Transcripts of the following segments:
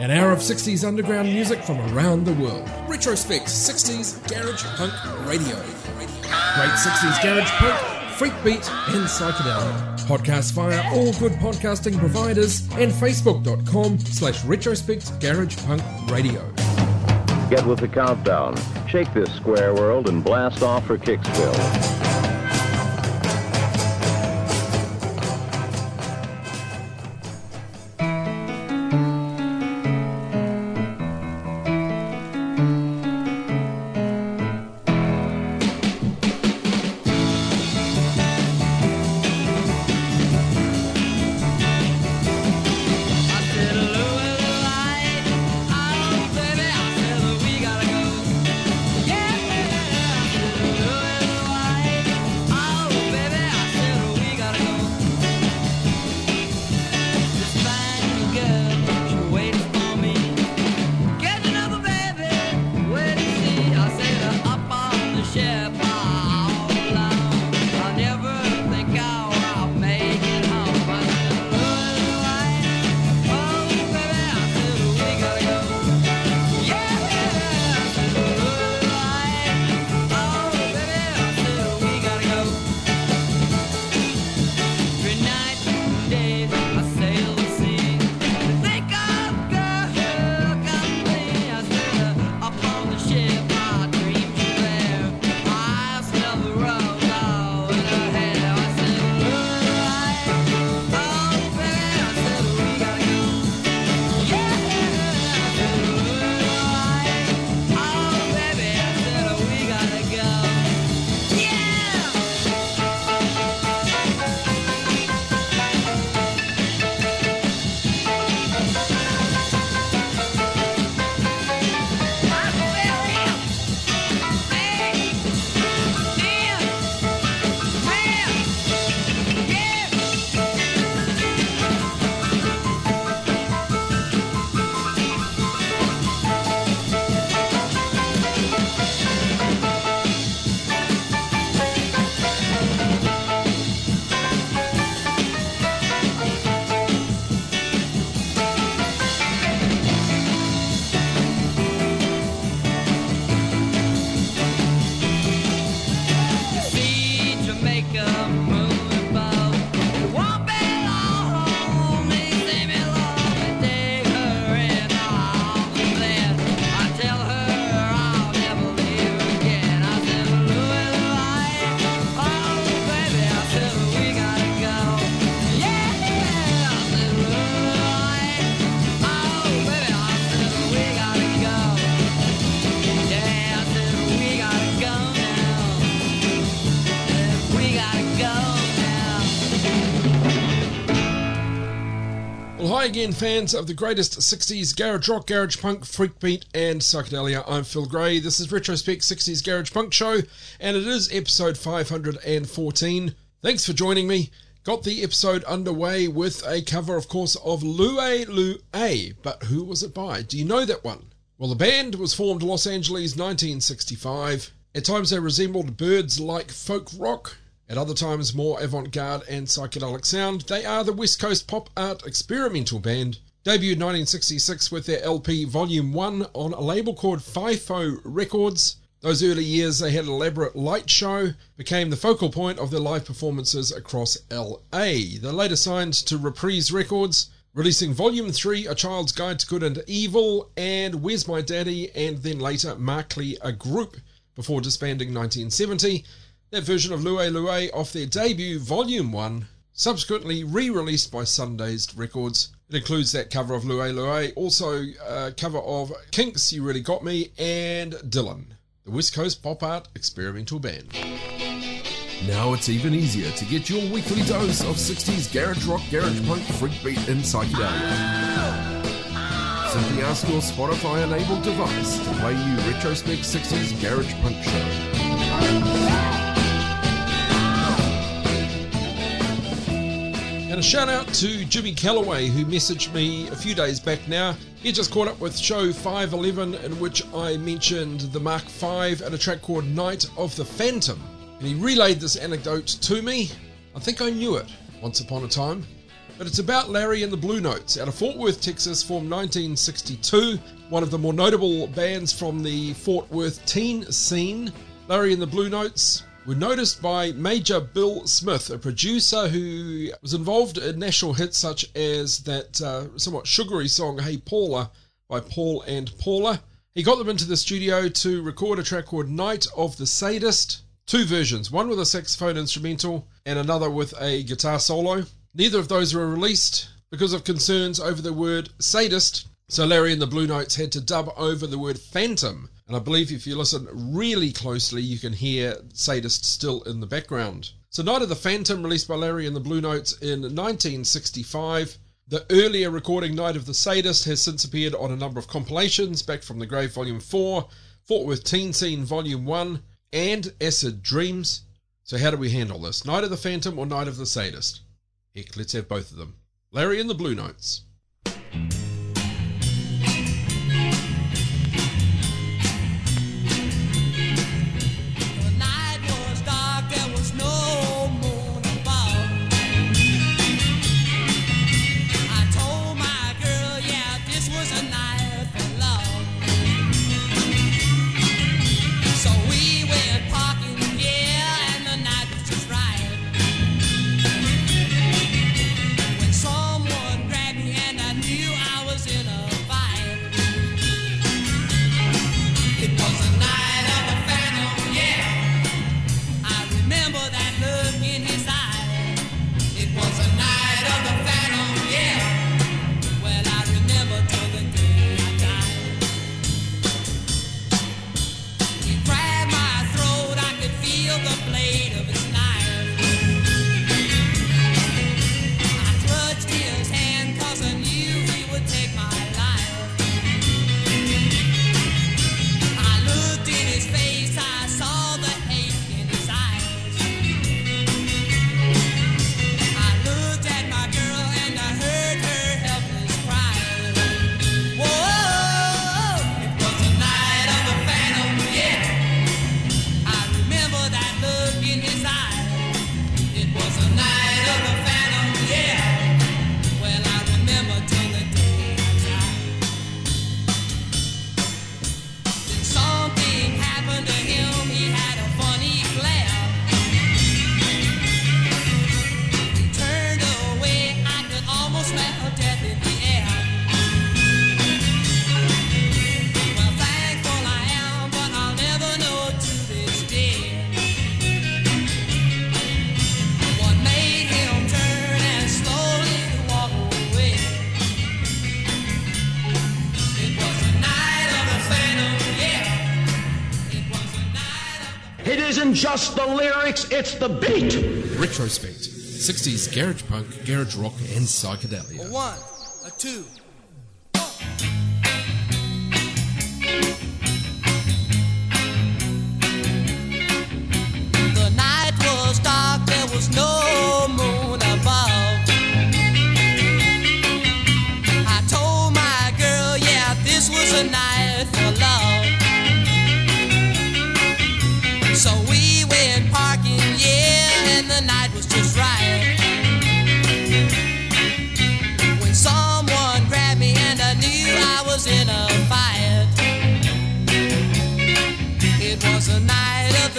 An hour of 60s underground music from around the world. Retrospect 60s Garage Punk Radio. Great 60s Garage Punk, Freak Beat, and Psychedelic. Podcast via all good podcasting providers and facebook.com slash retrospect garage punk radio. Get with the countdown. Shake this square world and blast off for Kicksville. Hi again, fans of the greatest 60s garage rock, garage punk, freak beat, and psychedelia. I'm Phil Gray. This is Retrospect 60s Garage Punk Show, and it is episode 514. Thanks for joining me. Got the episode underway with a cover, of course, of Louie Louie, but who was it by? Do you know that one? Well, the band was formed Los Angeles 1965. At times they resembled Byrds like folk rock, at other times, more avant garde and psychedelic sound, they are the West Coast pop art experimental band. Debuted 1966 with their LP Volume 1 on a label called FIFO Records. Those early years, they had an elaborate light show, became the focal point of their live performances across LA. They later signed to Reprise Records, releasing Volume 3, A Child's Guide to Good and Evil, and Where's My Daddy, and then later Markley, a group, before disbanding 1970 that version of Louie Louie off their debut Volume 1, subsequently re-released by Sundazed Records. It includes that cover of Louie Louie, also a cover of Kinks, You Really Got Me, and Dylan, the West Coast pop art experimental band. Now it's even easier to get your weekly dose of 60s garage rock, garage punk, freak beat, and psychedelia. Simply ask your Spotify enabled device to play you Retrospect 60s Garage Punk Show. And shout out to Jimmy Calloway who messaged me a few days back now. He just caught up with show 511 in which I mentioned the Mark V and a track called Night of the Phantom. And he relayed this anecdote to me. I think I knew it once upon a time. But it's about Larry and the Blue Notes out of Fort Worth, Texas, formed 1962. One of the more notable bands from the Fort Worth teen scene. Larry and the Blue Notes were noticed by Major Bill Smith, a producer who was involved in national hits such as that uh, somewhat sugary song Hey Paula by Paul and Paula. He got them into the studio to record a track called Night of the Sadist. Two versions, one with a saxophone instrumental and another with a guitar solo. Neither of those were released because of concerns over the word sadist, so Larry and the Blue Notes had to dub over the word phantom and I believe if you listen really closely, you can hear Sadist still in the background. So, Night of the Phantom, released by Larry and the Blue Notes in 1965. The earlier recording, Night of the Sadist, has since appeared on a number of compilations, Back from the Grave Volume 4, Fort Worth Teen Scene Volume 1, and Acid Dreams. So, how do we handle this? Night of the Phantom or Night of the Sadist? Heck, let's have both of them. Larry and the Blue Notes. It's the beat. Retrospect 60s garage punk, garage rock, and psychedelia. A one, a two.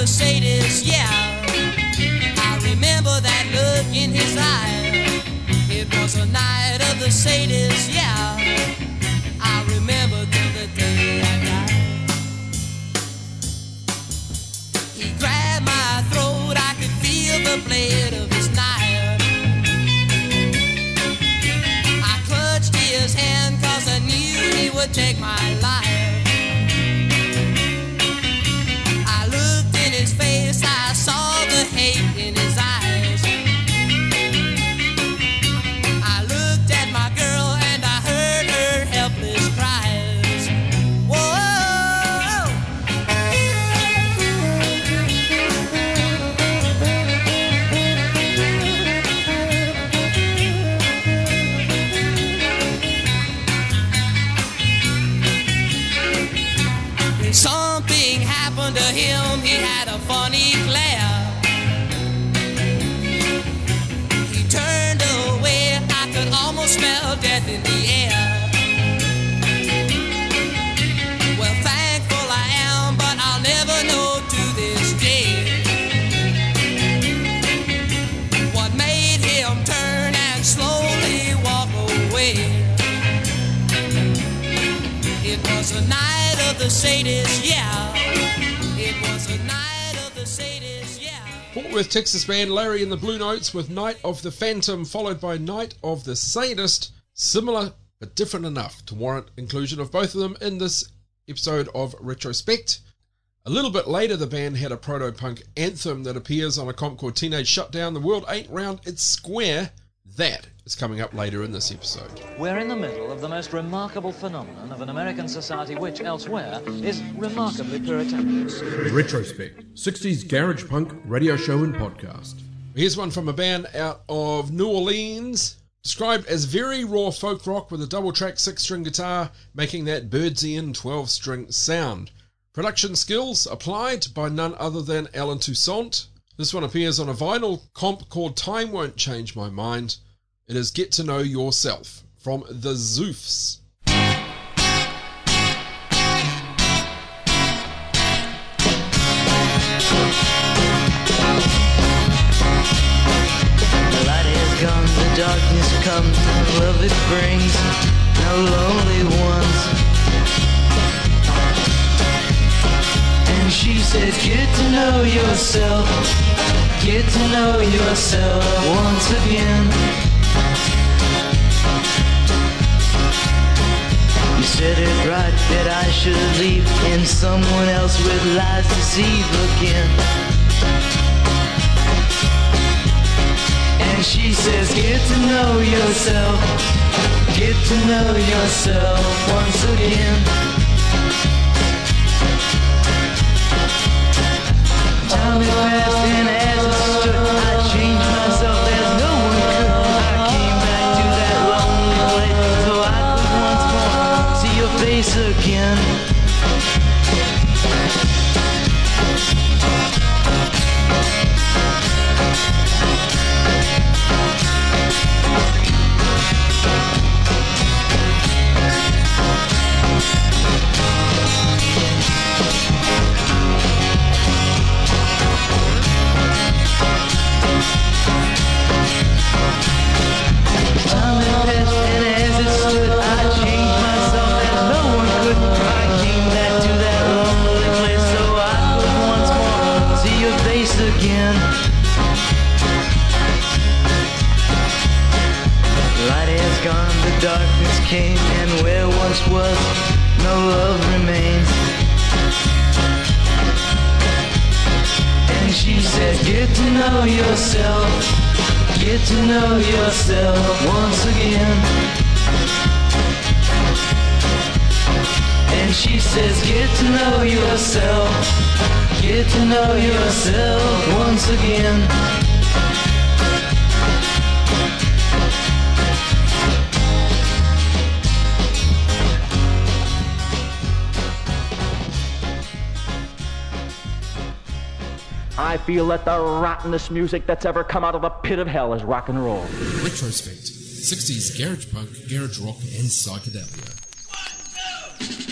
The sadist, yeah. I remember that look in his eye. It was a night of the sadist, yeah. I remember till the day I died. He grabbed my throat, I could feel the blade of his knife. I clutched his hand cause I knew he would take my life. Yeah. Yeah. Fort Worth, Texas band Larry and the Blue Notes with Night of the Phantom, followed by Night of the Sadist. Similar but different enough to warrant inclusion of both of them in this episode of Retrospect. A little bit later, the band had a proto punk anthem that appears on a comp called Teenage Shutdown. The World Ain't Round, It's Square. That is coming up later in this episode. We're in the middle of the most remarkable phenomenon of an American society which, elsewhere, is remarkably puritanical. Retrospect 60s Garage Punk radio show and podcast. Here's one from a band out of New Orleans, described as very raw folk rock with a double track six string guitar, making that Byrdsian 12 string sound. Production skills applied by none other than Allen Toussaint. This one appears on a vinyl comp called Time Won't Change My Mind. It is Get to Know Yourself from the Zoofs. Darkness comes, love it brings no lonely ones. She says, Get to know yourself, get to know yourself once again. You said it right that I should leave and someone else with lies to deceive again. And she says, get to know yourself, get to know yourself once again. Has passed and as was, no love remains. And she said, Get to know yourself. Get to know yourself once again. And she says, Get to know yourself. Get to know yourself once again. I feel that the rottenest music that's ever come out of the pit of hell is rock and roll. Retrospect 60s Garage Punk, Garage Rock, and Psychedelia. Together, and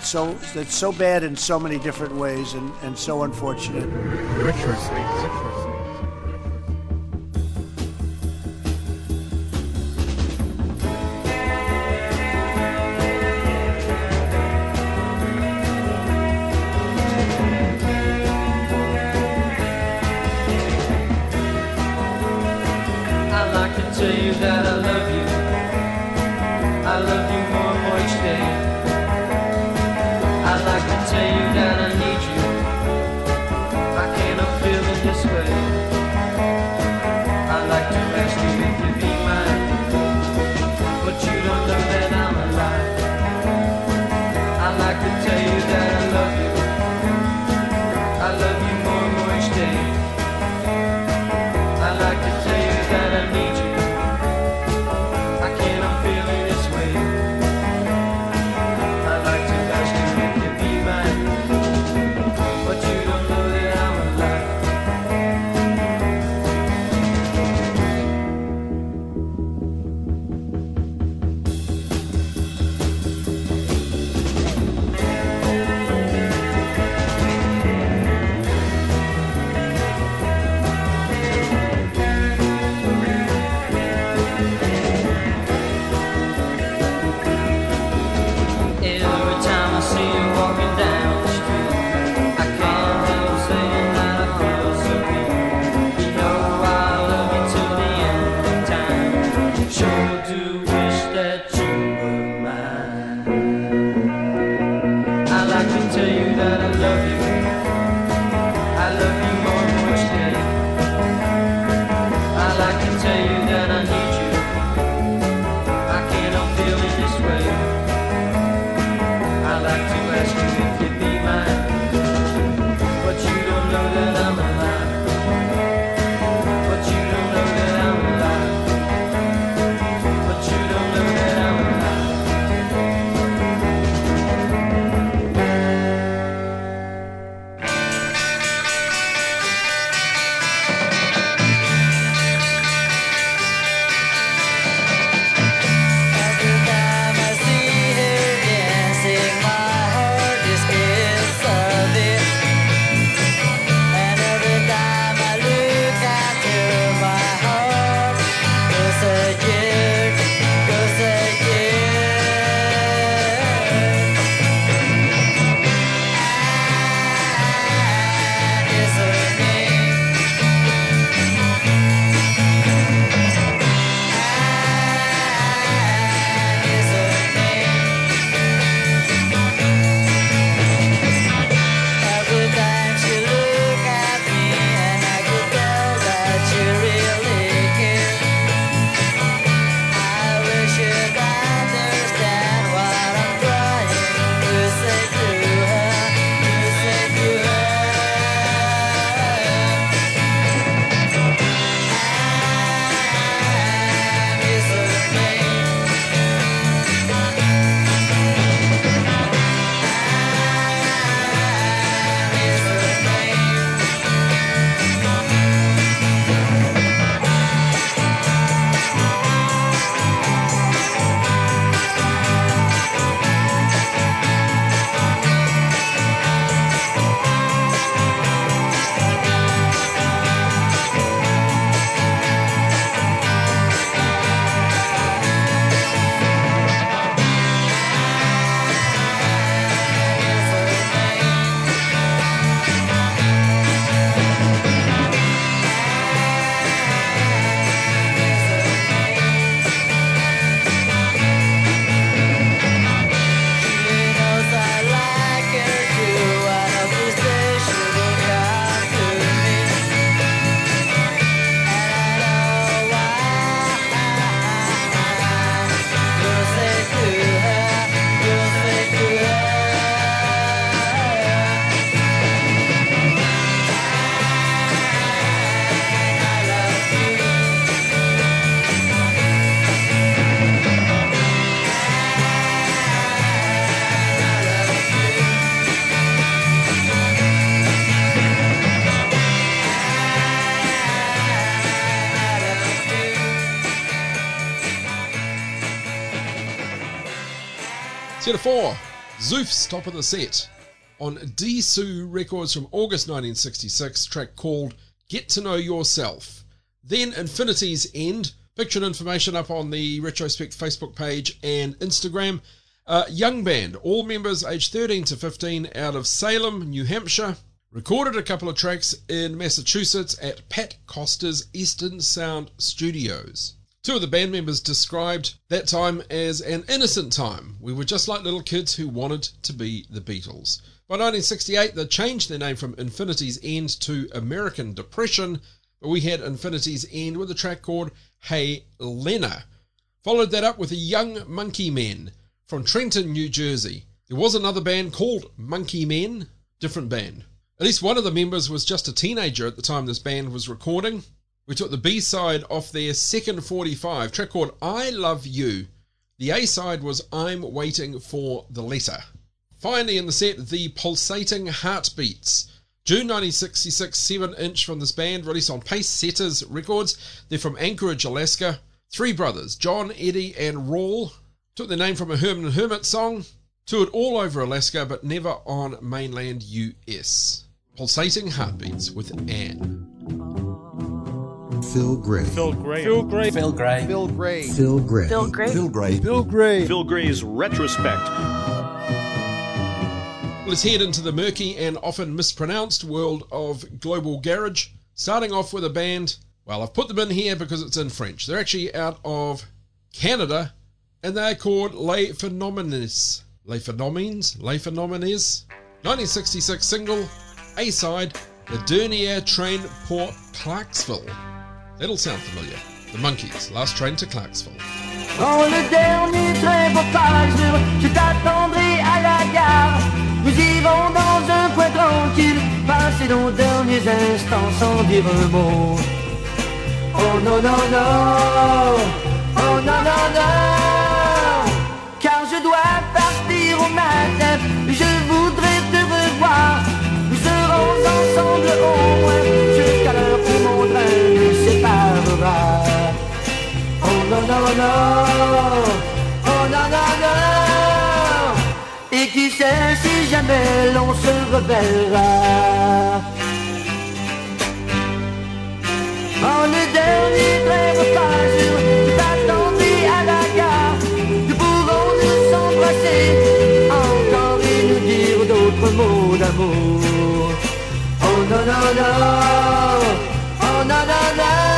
that's so that's so bad in so many different ways and, and so unfortunate. to you that I love you. four, Zoof's top of the set. On Deesu Records from August 1966, track called Get to Know Yourself. Then Infinity's End, picture and information up on the Retrospect Facebook page and Instagram. Uh, young band, all members aged 13 to 15 out of Salem, New Hampshire. Recorded a couple of tracks in Massachusetts at Pat Costa's Eastern Sound Studios. Two of the band members described that time as an innocent time. We were just like little kids who wanted to be the Beatles. By 1968, they changed their name from Infinity's End to American Depression, but we had Infinity's End with a track called Hey Lena. Followed that up with a young Monkey Men from Trenton, New Jersey. There was another band called Monkey Men, different band. At least one of the members was just a teenager at the time this band was recording. We took the B side off their second 45, track called I Love You. The A side was I'm Waiting for the Letter. Finally, in the set, the Pulsating Heartbeats. June 1966, 7 inch from this band, released on Pace Setters Records. They're from Anchorage, Alaska. Three brothers, John, Eddie, and Rawl, took their name from a Herman and Hermit song. Toured all over Alaska, but never on mainland US. Pulsating Heartbeats with Anne. Phil Gray. Phil Gray. Phil Gray. Phil Gray. Phil Gray. Phil Gray. Phil Gray. Phil Gray. Phil Gray. Phil Gray's Retrospect. Let's head into the murky and often mispronounced world of global garage. Starting off with a band, well, I've put them in here because it's in French. They're actually out of Canada and they're called Les Phenomenes. Les Phenomens? Les Phenomens? 1966 single, A side, The Dernier Train Pour Clarksville. That'll sound familiar. The Monkeys, last train to Clarksville. Quand le dernier train pour Clarksville, je t'attendrai à la gare. Nous irons dans un coin tranquille, passer nos derniers instants sans dire un mot. Oh non, non, non, oh non, non, non, car je dois partir au matin, je voudrais te revoir. Nous serons ensemble au moins Oh non, non, oh non, non, non. Et qui sait si jamais l'on se reverra? Oh, le dernier sur je t'attendrai à la gare. Nous pourrons nous embrasser encore et nous dire d'autres mots d'amour. Oh non, non, non, oh non, non, non.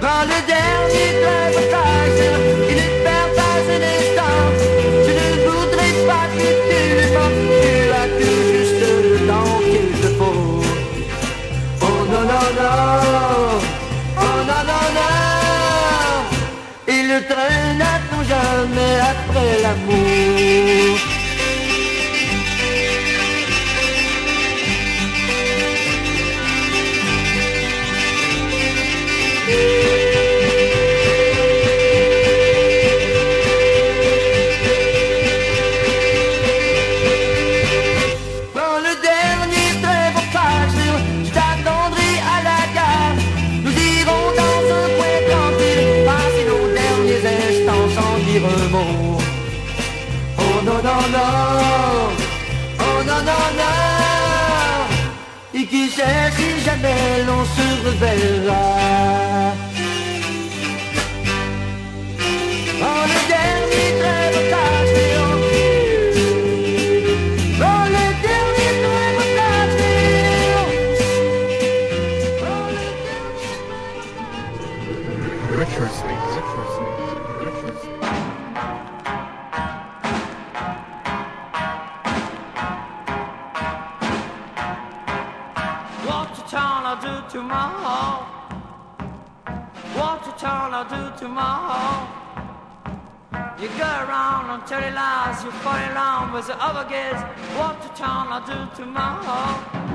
Dans le dernier Clarksville, il perd pas un instant. Je ne voudrais pas que tu m'en tu as tout juste le temps qu'il te faut. Oh non, non, non, oh non, non, non. Et le dire un mot. Oh non, non, non, oh non, non, non. Et qui sait si jamais l'on se reverra. Tomorrow? What you to do tomorrow? You go around and tell lies, you fall around with the other kids. What you to do tomorrow?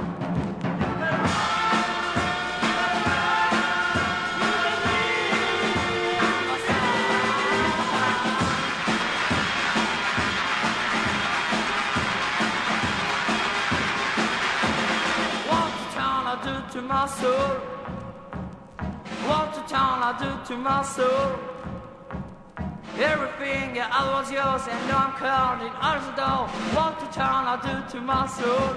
My soul. What to town I do to my soul. Everything yeah, I was yours and now I'm counting out the door. What to town I do to my soul.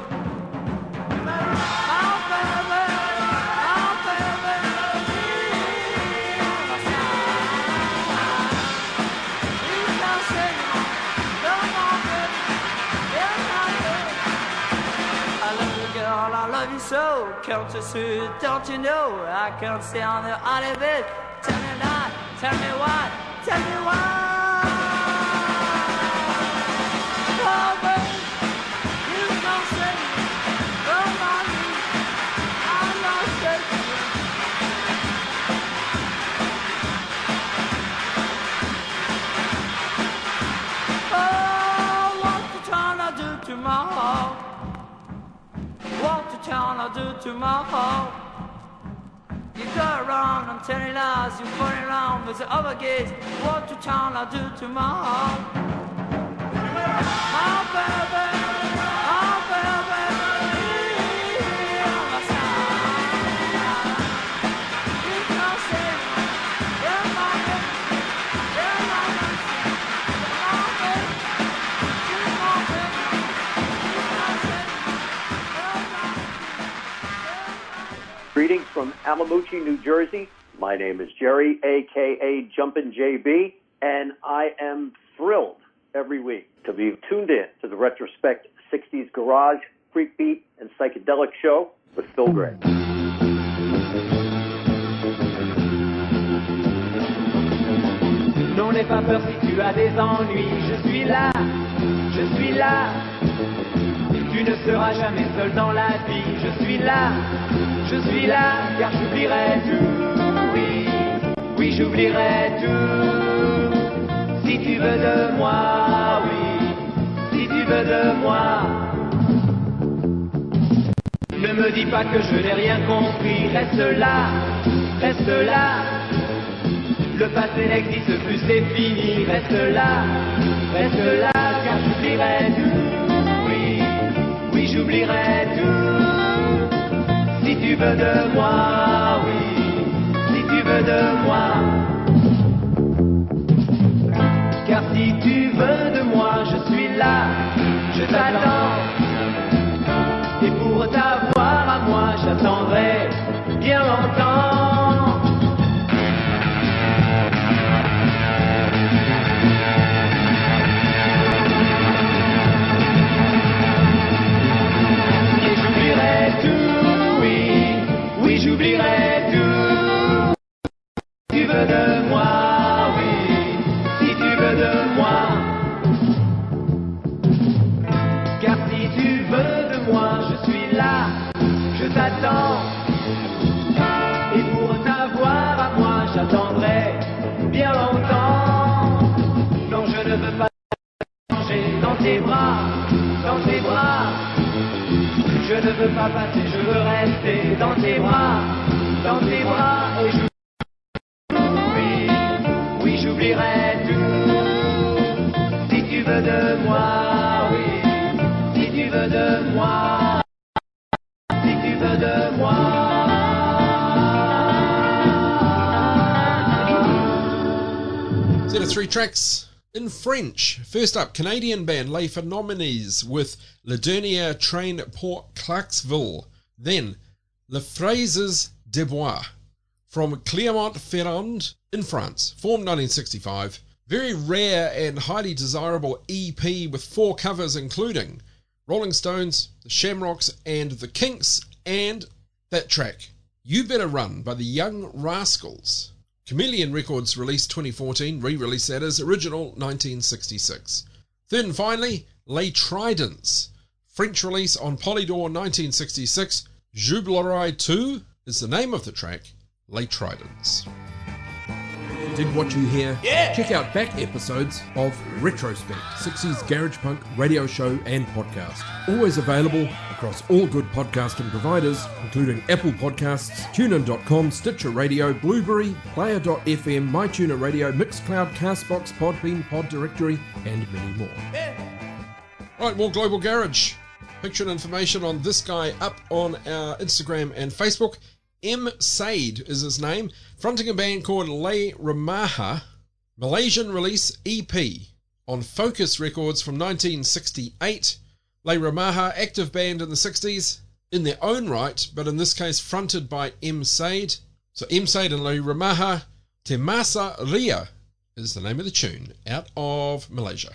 So. Can't don't you know? I can't stay on the out of it. Tell me not, tell me why, tell me why. I do to heart? You go around and telling lies, you fun around with the other gays. What town I do to my baby, Allamuchy, New Jersey. My name is Jerry, aka Jumpin' JB, and I am thrilled every week to be tuned in to the Retrospect 60s Garage, Freak Beat, and Psychedelic Show with Phil Gray. N'aie pas peur si tu as des ennuis. Je suis là, je suis là. Tu ne seras jamais seul dans la vie. Je suis là, je suis là, car j'oublierai tout. Oui, oui, j'oublierai tout. Si tu veux de moi, oui, si tu veux de moi. Ne me dis pas que je n'ai rien compris. Reste là, reste là. Le passé n'existe plus, c'est fini. Reste là, reste là, j'oublierai tout. Si tu veux de moi, oui, si tu veux de moi. Car si tu veux de moi, je suis là, je t'attends. Et pour t'avoir à moi, j'attendrai bien longtemps. Tracks in French. First up, Canadian band Les Phenomenes with Le Dernier Train Pour Clarksville. Then, Les Fraises de Bois from Clermont-Ferrand in France, formed 1965. Very rare and highly desirable EP with four covers including Rolling Stones, The Shamrocks, and The Kinks, and that track, You Better Run by the Young Rascals. Chameleon Records released 2014, re-release that is original 1966. Then finally, Les Tridents. French release on Polydor 1966. J'oublierai tout is the name of the track, Les Tridents. Did what you hear? Yeah! Check out back episodes of Retrospect, 60s Garage Punk radio show and podcast. Always available across all good podcasting providers, including Apple Podcasts, TuneIn.com, Stitcher Radio, Blubrry, Player.fm, MyTuner Radio, Mixcloud, Castbox, Podbean, Pod Directory, and many more. Right, more Global Garage. Picture and information on this guy up on our Instagram and Facebook. M. Sade is his name, fronting a band called Le Ramaha, Malaysian release EP on Focus Records from 1968. Le Ramaha, active band in the 60s, in their own right, but in this case fronted by M. Sade. So M. Sade and Le Ramaha, Temasa Ria is the name of the tune, out of Malaysia.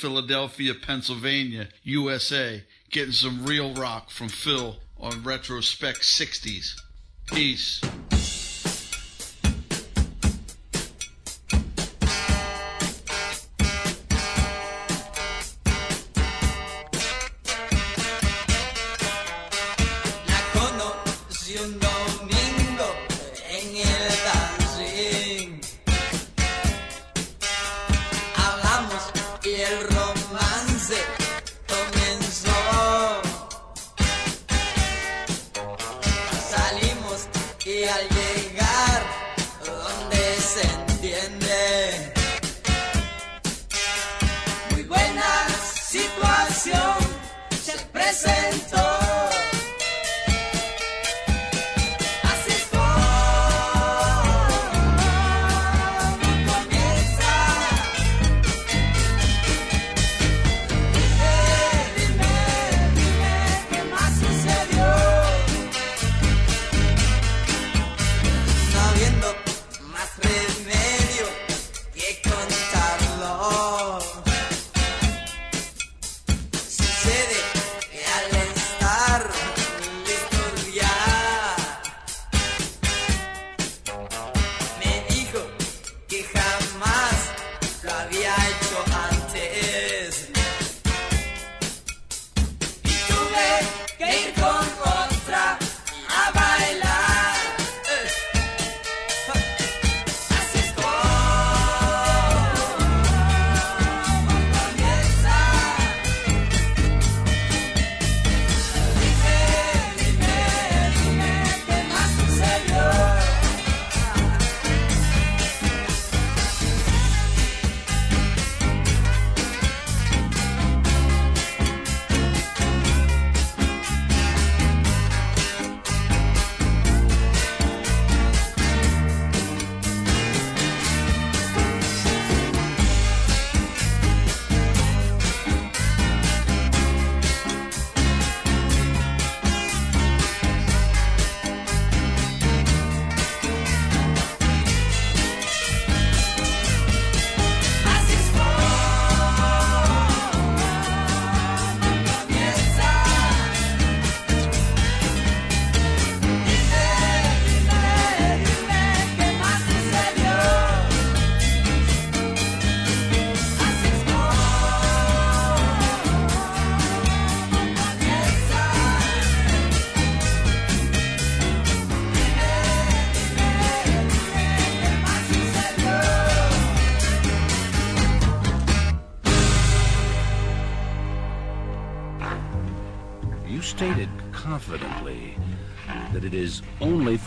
Philadelphia, Pennsylvania, USA, getting some real rock from Phil on Retrospect 60s. Peace.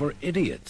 for idiot.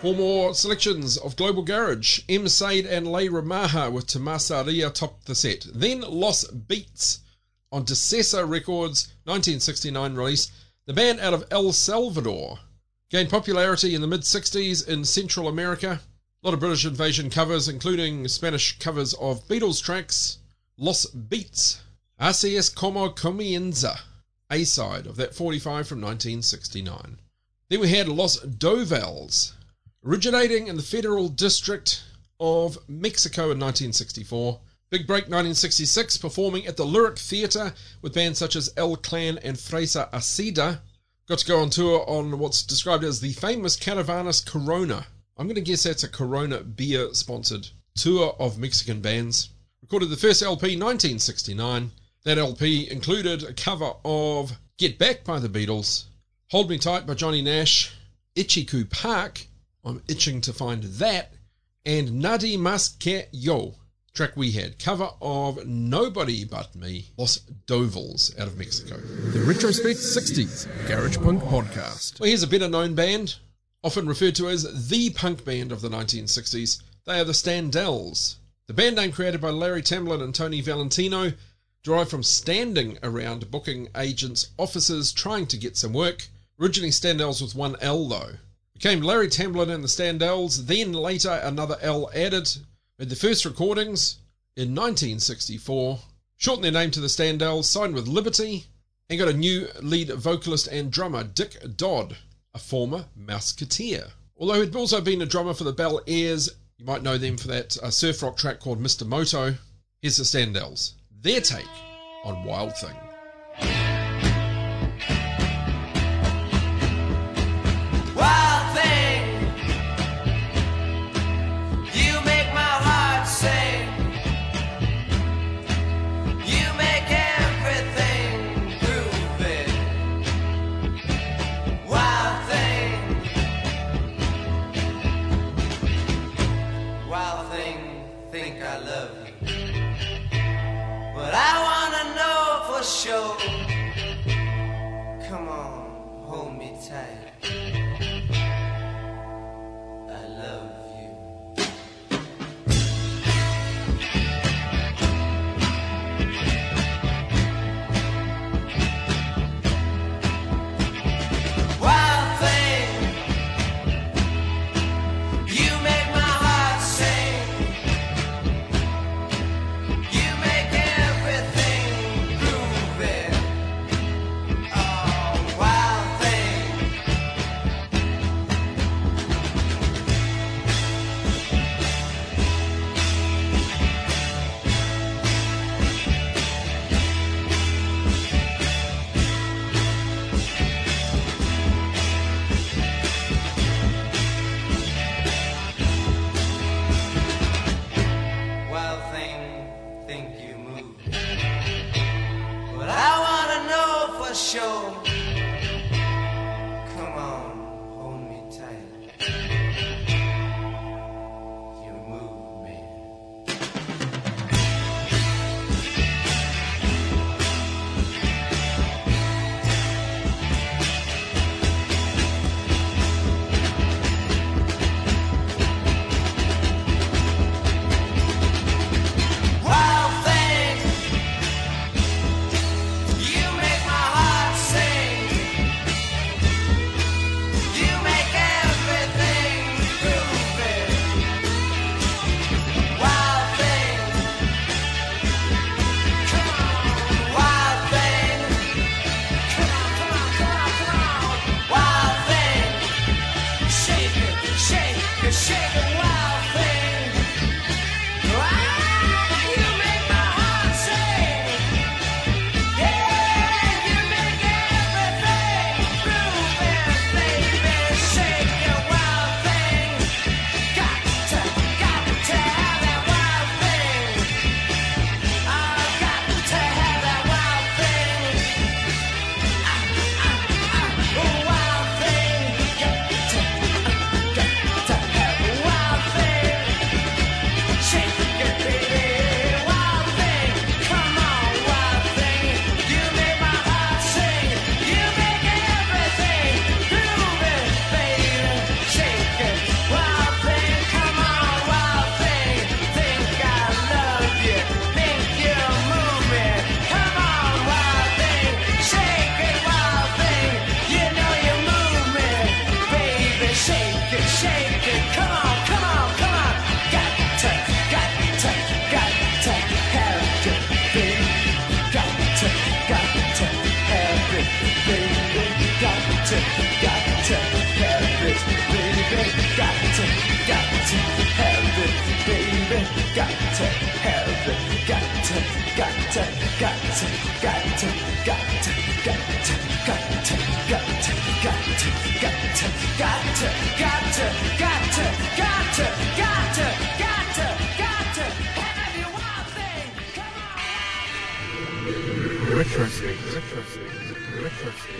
Four more selections of Global Garage. M. Sade and Le Ramaha with Tamasaria topped the set. Then Los Beats on Decessa Records 1969 release. The band out of El Salvador gained popularity in the mid 60s in Central America. A lot of British invasion covers, including Spanish covers of Beatles tracks. Los Beats. Es como comienza. A side of that 45 from 1969. Then we had Los Dovals, originating in the Federal District of Mexico in 1964. Big break 1966, performing at the Lyric Theatre with bands such as El Clan and Fresa Acida. Got to go on tour on what's described as the famous Caravanas Corona. I'm going to guess that's a Corona beer sponsored tour of Mexican bands. Recorded the first LP 1969. That LP included a cover of Get Back by the Beatles, Hold Me Tight by Johnny Nash, Itchycoo Park, I'm itching to find that, and Nadie Mas Que Yo, track we had, cover of Nobody But Me, Los Dovals out of Mexico. The Retrospect 60s Garage Punk Podcast. Well, here's a better known band, often referred to as the punk band of the 1960s. They are the Standells. The band name created by Larry Tamblyn and Tony Valentino, derived from standing around booking agents' offices trying to get some work. Originally Standells with one L though. Became Larry Tamblyn and the Standells, then later another L added. Made the first recordings in 1964. Shortened their name to the Standells, signed with Liberty, and got a new lead vocalist and drummer, Dick Dodd, a former Mouseketeer. Although he'd also been a drummer for the Bel Airs, you might know them for that uh, surf rock track called Mr. Moto. Here's the Standells, their take on Wild Thing.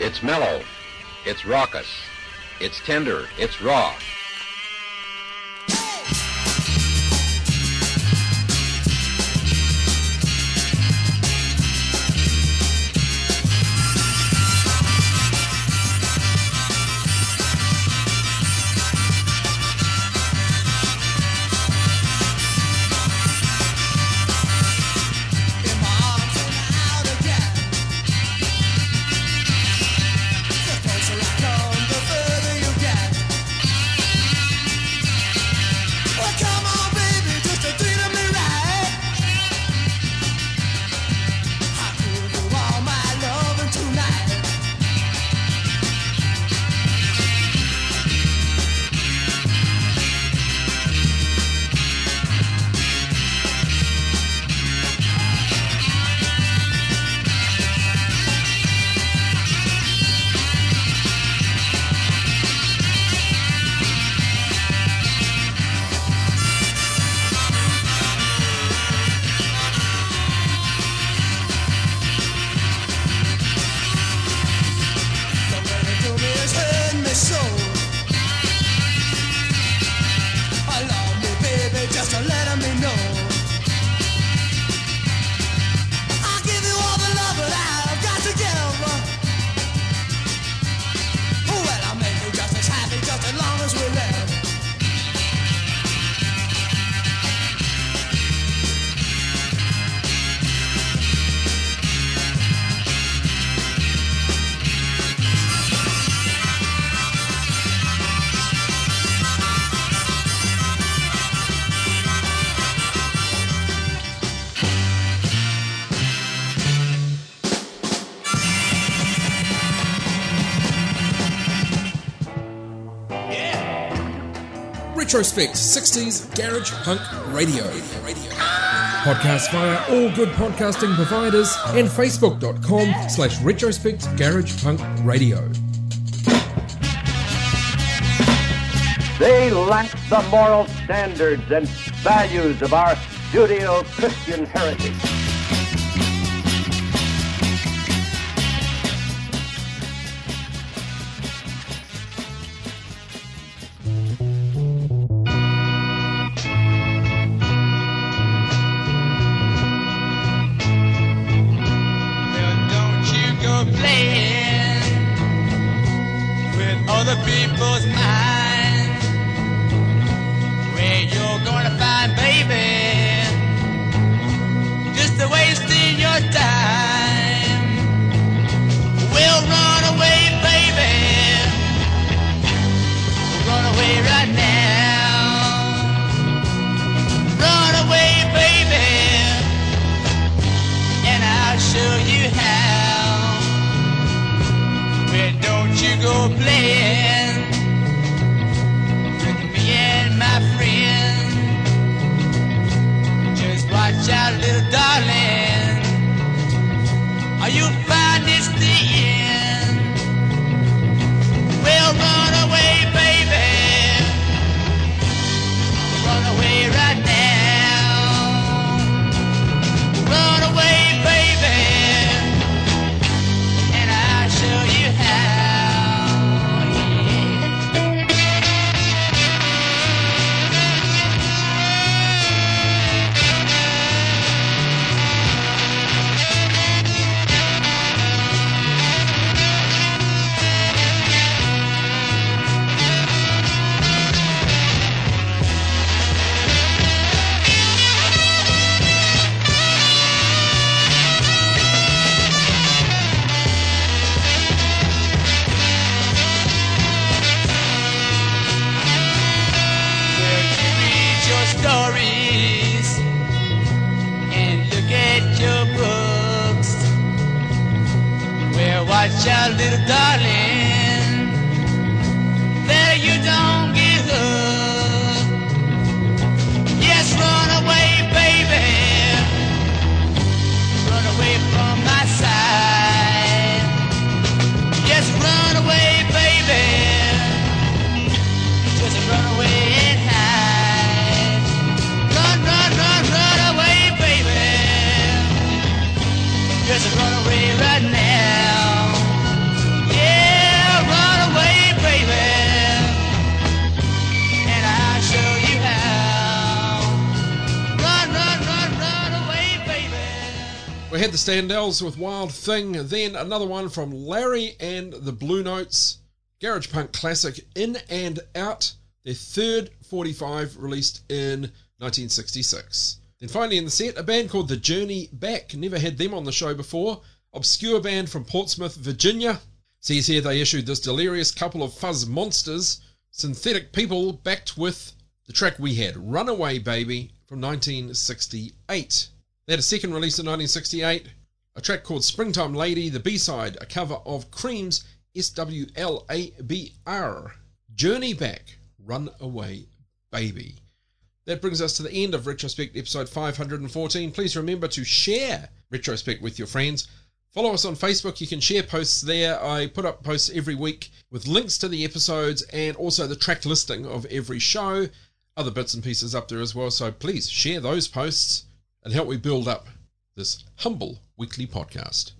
It's mellow. It's raucous. It's tender. It's raw. Retrospect 60s Garage Punk Radio. Podcast via all good podcasting providers and facebook.com slash retrospect garage punk radio. They lack the moral standards and values of our Judeo-Christian heritage. Had the Standells with Wild Thing, then another one from Larry and the Blue Notes, Garage Punk classic In and Out, their third 45 released in 1966. Then finally in the set, a band called The Journey Back. Never had them on the show before. Obscure band from Portsmouth, Virginia. Sees here they issued this delirious couple of fuzz monsters, synthetic people, backed with the track we had, Runaway Baby, from 1968. They had a second release in 1968, a track called Springtime Lady, the B-side, a cover of Cream's SWLABR. Journey Back, Runaway Baby. That brings us to the end of Retrospect episode 514. Please remember to share Retrospect with your friends. Follow us on Facebook. You can share posts there. I put up posts every week with links to the episodes and also the track listing of every show. Other bits and pieces up there as well. So please share those posts and help me build up this humble weekly podcast.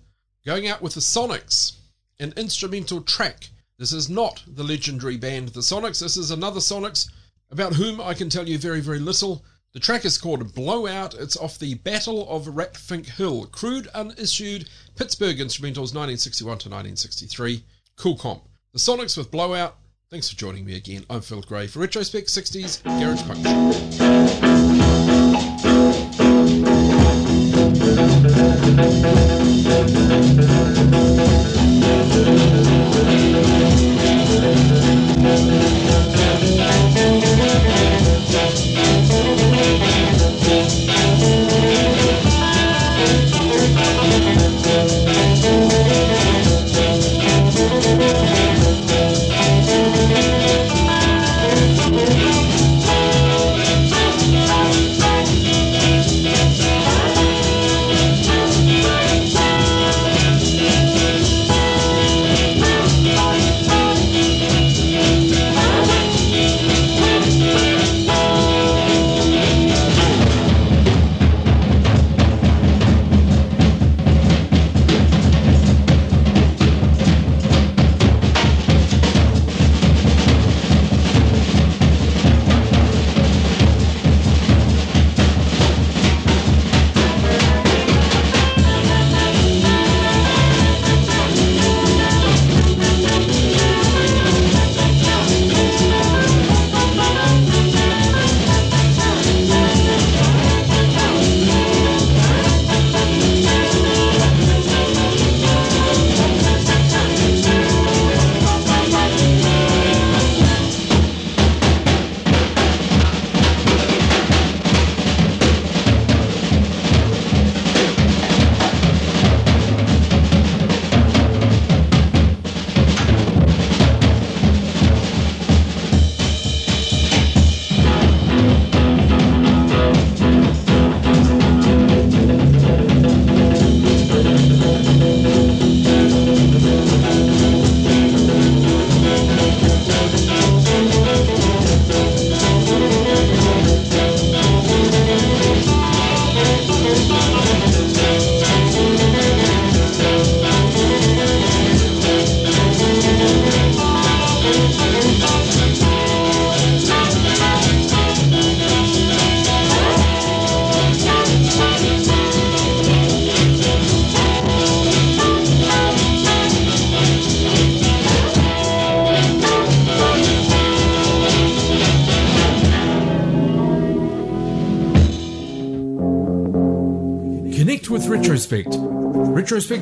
Going out with the Sonics, an instrumental track. This is not the legendary band The Sonics. This is another Sonics about whom I can tell you very, very little. The track is called Blowout. It's off the Battle of Ratfink Hill, crude, unissued Pittsburgh Instrumentals 1961 to 1963. Cool comp. The Sonics with Blowout. Thanks for joining me again. I'm Phil Gray for Retrospect 60s Garage Punk Thank you.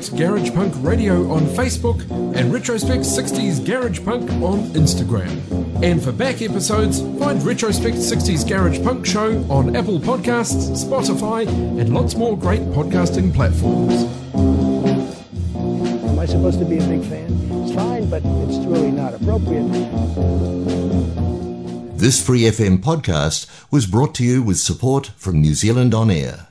Retrospect Garage Punk Radio on Facebook and Retrospect 60s Garage Punk on Instagram. And for back episodes, find Retrospect 60s Garage Punk Show on Apple Podcasts, Spotify, and lots more great podcasting platforms. Am I supposed to be a big fan? It's fine, but it's really not appropriate. This Free FM podcast was brought to you with support from New Zealand On Air.